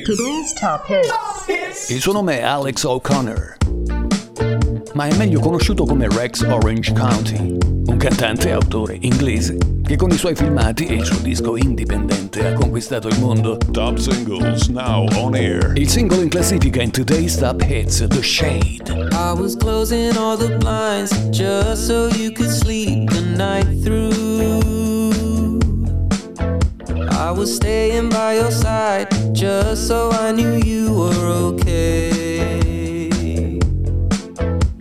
Today's Top Hits. Il suo nome è Alex O'Connor, ma è meglio conosciuto come Rex Orange County, un cantante e autore inglese che con i suoi filmati e il suo disco indipendente ha conquistato il mondo. Top singles now on air. Il singolo in classifica in Today's Top Hits, The Shade. I was closing all the blinds just so you could sleep the night through. Was staying by your side just so I knew you were okay.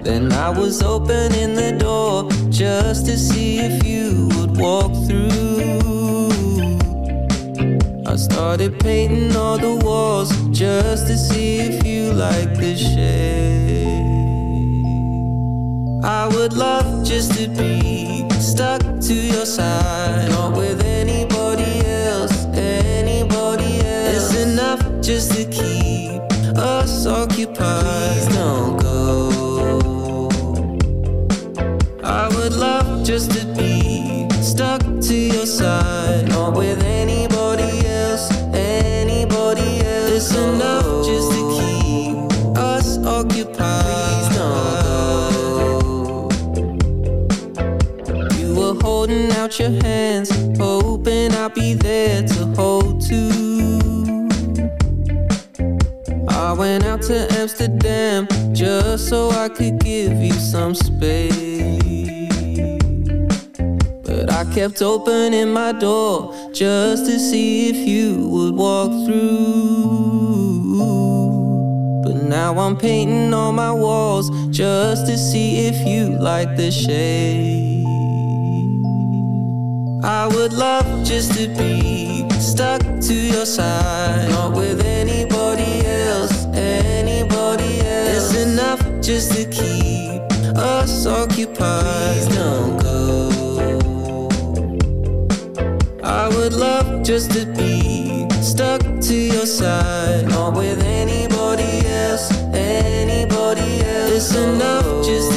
Then I was opening the door just to see if you would walk through. I started painting all the walls just to see if you like the shade. I would love just to be stuck to your side, not with just to keep us occupied. Please don't go. I would love just to be stuck to your side, not with anybody else, anybody else. It's enough just to keep us occupied. Please don't go. You were holding out your hands, hoping I'd be there to hold too. So I could give you some space. But I kept opening my door just to see if you would walk through. But now I'm painting on my walls just to see if you like the shade. I would love just to be stuck to your side, not with anybody just to keep us occupied. Please don't go. I would love just to be stuck to your side, not with anybody else, anybody else. It's enough just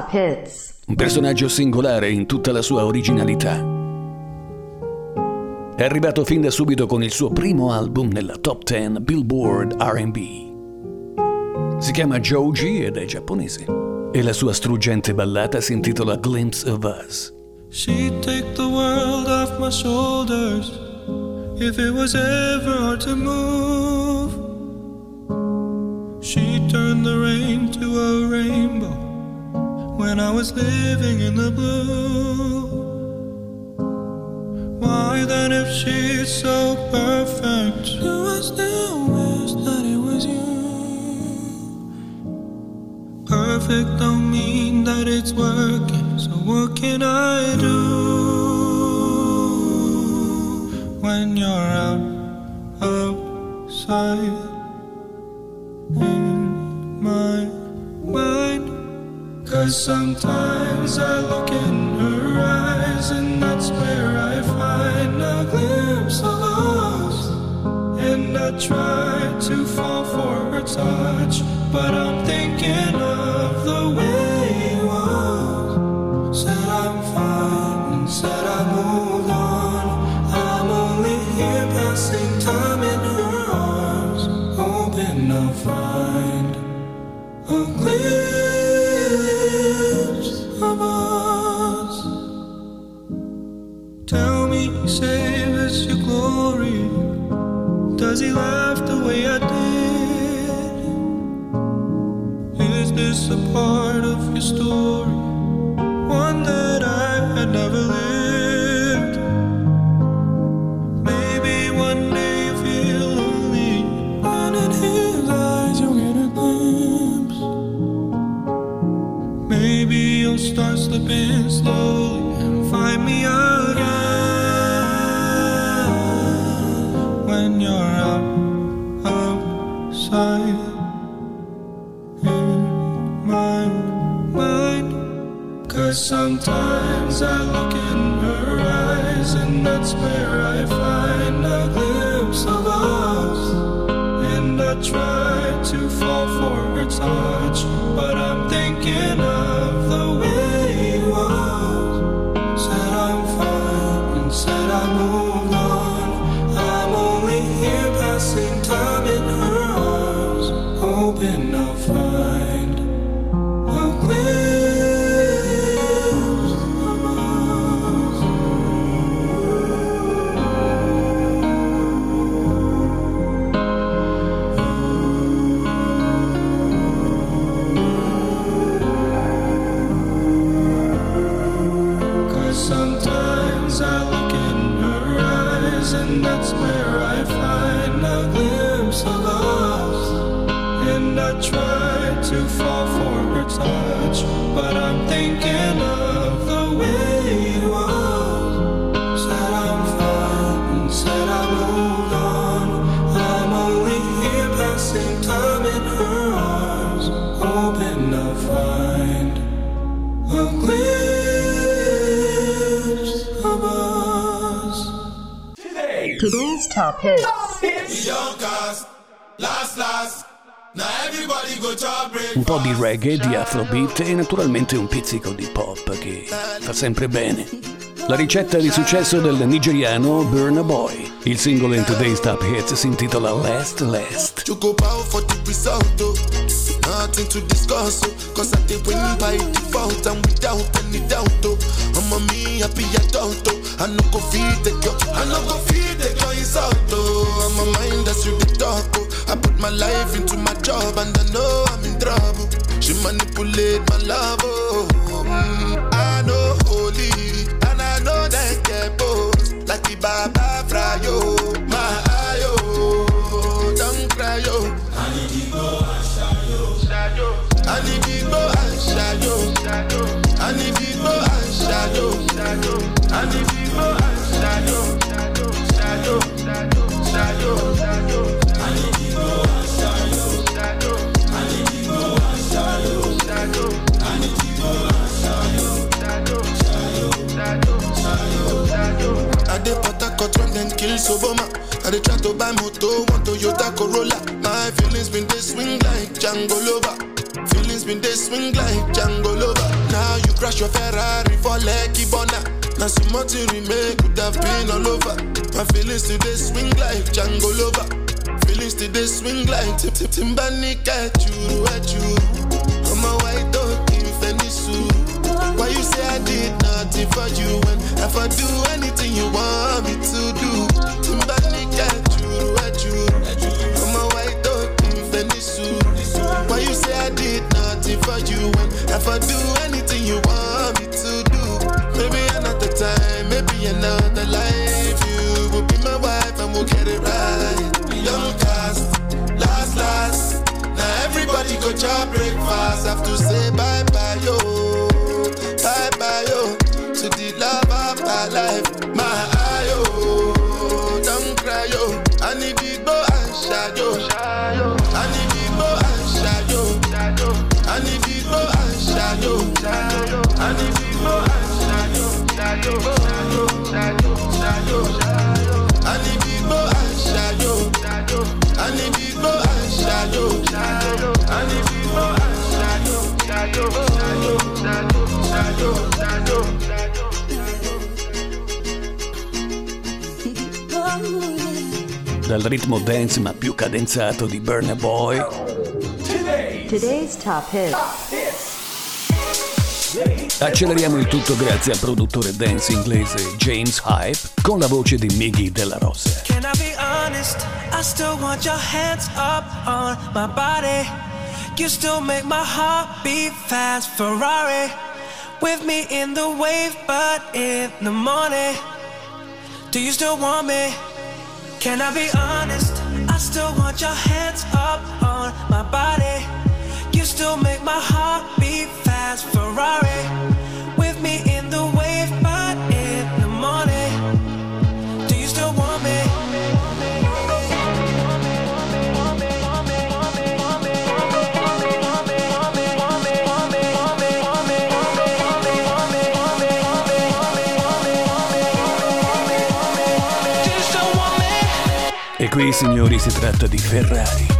Top Hits. Un personaggio singolare in tutta la sua originalità. È arrivato fin da subito con il suo primo album nella top 10 Billboard RB. Si chiama Joe G ed è giapponese. E la sua struggente ballata si intitola Glimpse of Us. She'd take the world off my shoulders if it was ever hard to move. She'd turn the rain to a rainbow when I was living in the blue. Why then, if she's so perfect, do I still wish that it was you? Perfect don't mean that it's working, so what can I do when you're out outside Cause sometimes I look in her eyes, and that's where I find a glimpse of us. And I try to fall for her touch, but I'm thinking of the way it was. Said I'm fine, and said I moved on. I'm only here passing time in her arms, hoping I'll find slipping slowly and find me again when you're out outside in my mind. Cause sometimes I look in her eyes, and that's where I find a glimpse of us. And I try to fall for her touch, but I'm thinking of hoping I'll find Today's top hits. Un po' di reggae, di afrobeat e naturalmente un pizzico di pop che fa sempre bene. La ricetta di successo del nigeriano Burna Boy. Il singolo in Today's Top Hits si intitola Last Last. Nothing to discuss, oh. Cause I did win by default and without any doubt, oh. I'm a me happy adult, oh. I no go feed the girl, I no go feed the girl insult, oh. I'm a mind that's you the talk, oh. I put my life into my job and I know I'm in trouble. She manipulate my love, oh. Mm, I know holy, and I know that get both. Like the Baba Frayo, my ayo, don't cry, yo. I need to go. I need to go. I need to go kill Soboma. I dey try to buy moto, one Toyota Corolla. My feelings been dey swing like Django Lover. Feelings been dey swing like Django Lover. Now you crash your Ferrari for Lekki Bona. Now some more to remain could have been all over. My feelings today swing like Django Lover. Feelings today swing like Tim Tim Timbani you, at you. I'm a white dog in Fenisu. Say I did nothing for you when if I do anything you want me to do? Timbani at you, at you. I'm a white dog in Fenisu. Why you say I did nothing for you when if I do anything you want me to do? Maybe another time, maybe another life. You will be my wife and we'll get it right. Young cast, last, last. Now everybody go job breakfast. Have to say bye ṣayó ṣayó ṣayó ṣayó ṣayó. Ànibígbó àṣàyò. Ànibígbó àṣàyò. Ànibígbó àṣàyò. Ṣayó ṣayó ṣayó ṣayó ṣayó ṣayó. Dal ritmo dance ma più cadenzato di Burner Boy. Today's top hit. Acceleriamo il tutto grazie al produttore dance inglese James Hype con la voce di Miggy Della Rosa. Can I be honest? I still want your hands up on my body. You still make my heart beat fast. Ferrari with me in the wave, but in the morning. Do you still want me? Can I be honest? I still want your hands up on my body you still make my heart beat fast. Ferrari with me in the wave, but in the morning, do you still want me? E qui signori si tratta di Ferrari.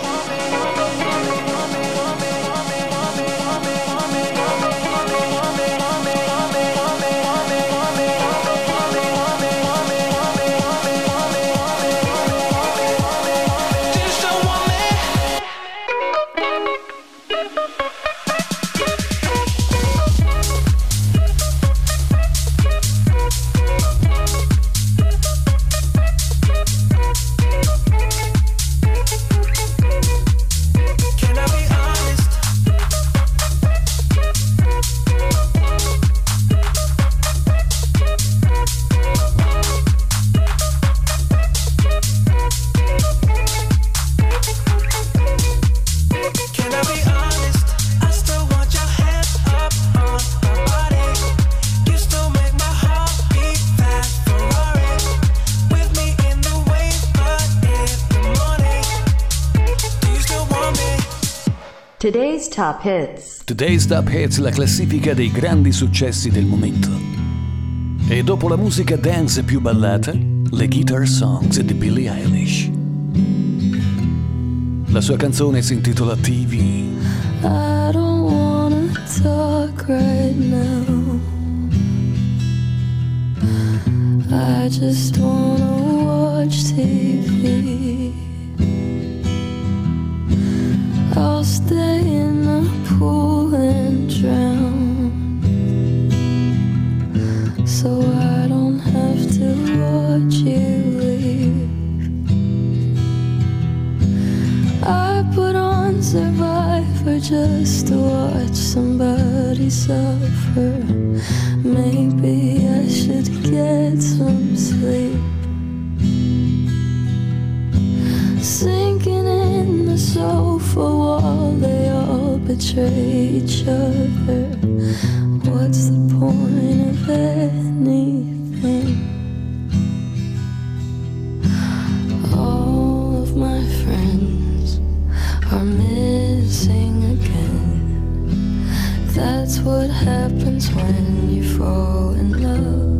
Today's Top Hits. Today's Top Hits, la classifica dei grandi successi del momento. E dopo la musica dance più ballata, le guitar songs di Billie Eilish. La sua canzone si intitola TV. I don't wanna talk right now. I just wanna watch TV. I'll stay in the pool and drown. So I don't have to watch you leave. I put on Survivor just to watch somebody suffer. Maybe I should get some sleep betray each other. What's the point of anything? All of my friends are missing again. That's what happens when you fall in love.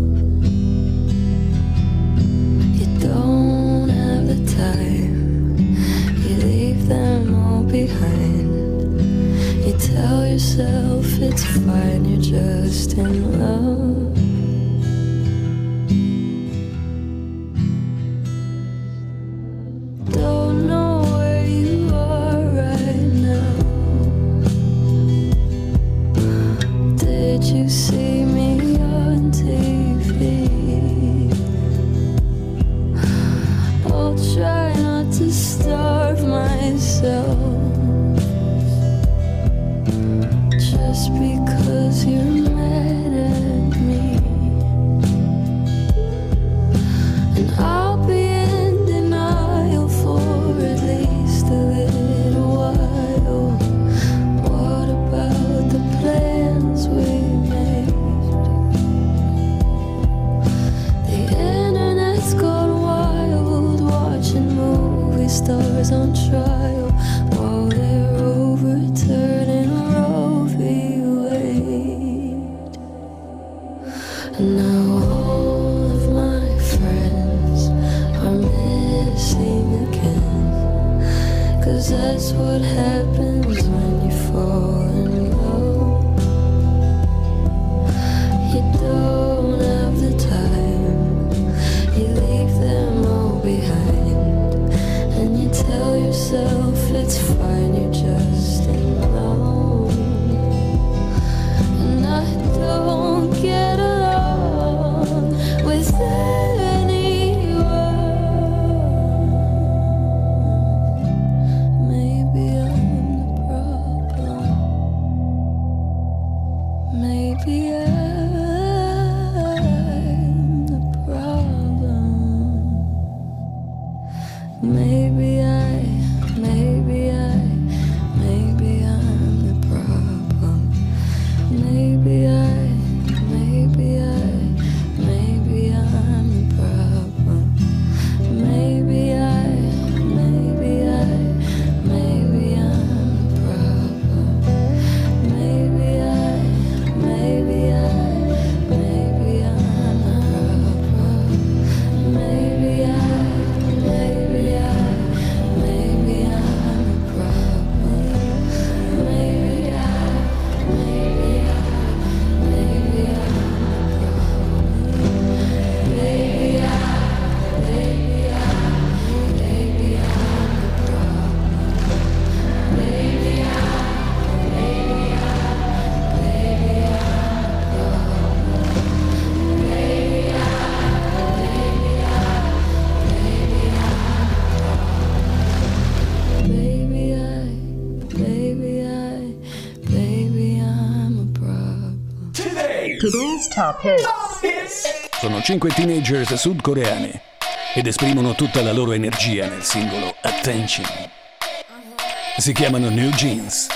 Top hits. Sono cinque teenagers sudcoreane ed esprimono tutta la loro energia nel singolo Attention. Si chiamano New Jeans.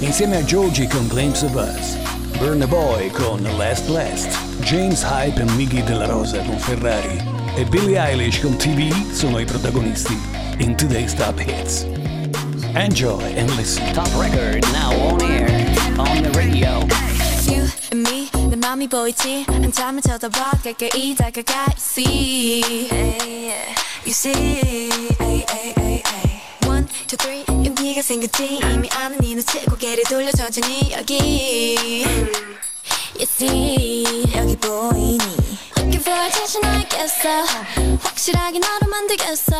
Insieme a Joji con Glimpse of Us, Burn a Boy con Last Last, James Hype e Miggy Della Rosa con Ferrari e Billie Eilish con TV sono i protagonisti in Today's Top Hits. Enjoy and listen. Top record now on air on the radio. 맘이 보이지? 한참을 쳐다봐 가까이 다가가 see. You see. One, two, three. 용기가 생겼지. 이미 아는 네 눈치 고개를 돌려 천천히 여기. You see. 여기 보이니 I guess so 확실하게 너로 만들겠어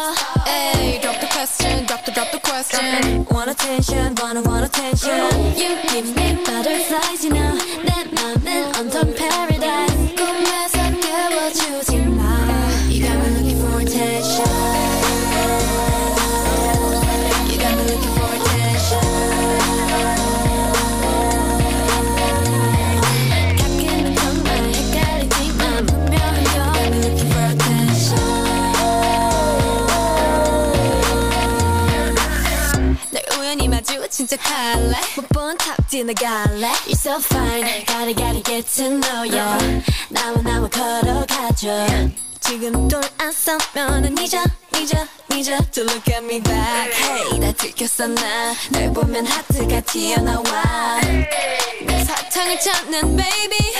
Ay, drop the question, drop the drop the question Want attention, wanna want attention You give me butterflies, you know 내 맘은 온통 paradise 꿈에서 깨워주지 마 마주친 척할래? 못본 탑 지나갈래? You're so fine. Gotta gotta get to know ya 나와 나와 걸어가줘 지금 돌아서면은 잊어 잊어 잊어. To look at me back. Hey 나 들켰어 나널 보면 하트가 튀어나와. 내 사탕을 찾는 baby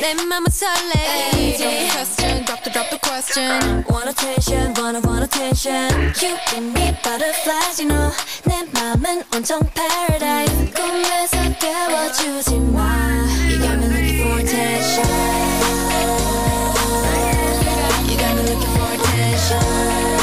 내 맘은 설레 Drop the question drop the drop the question Want attention wanna want attention You give me butterflies you know 내 맘은 온통 paradise 꿈에서 깨워주지 마 You got me looking for attention You got me looking for attention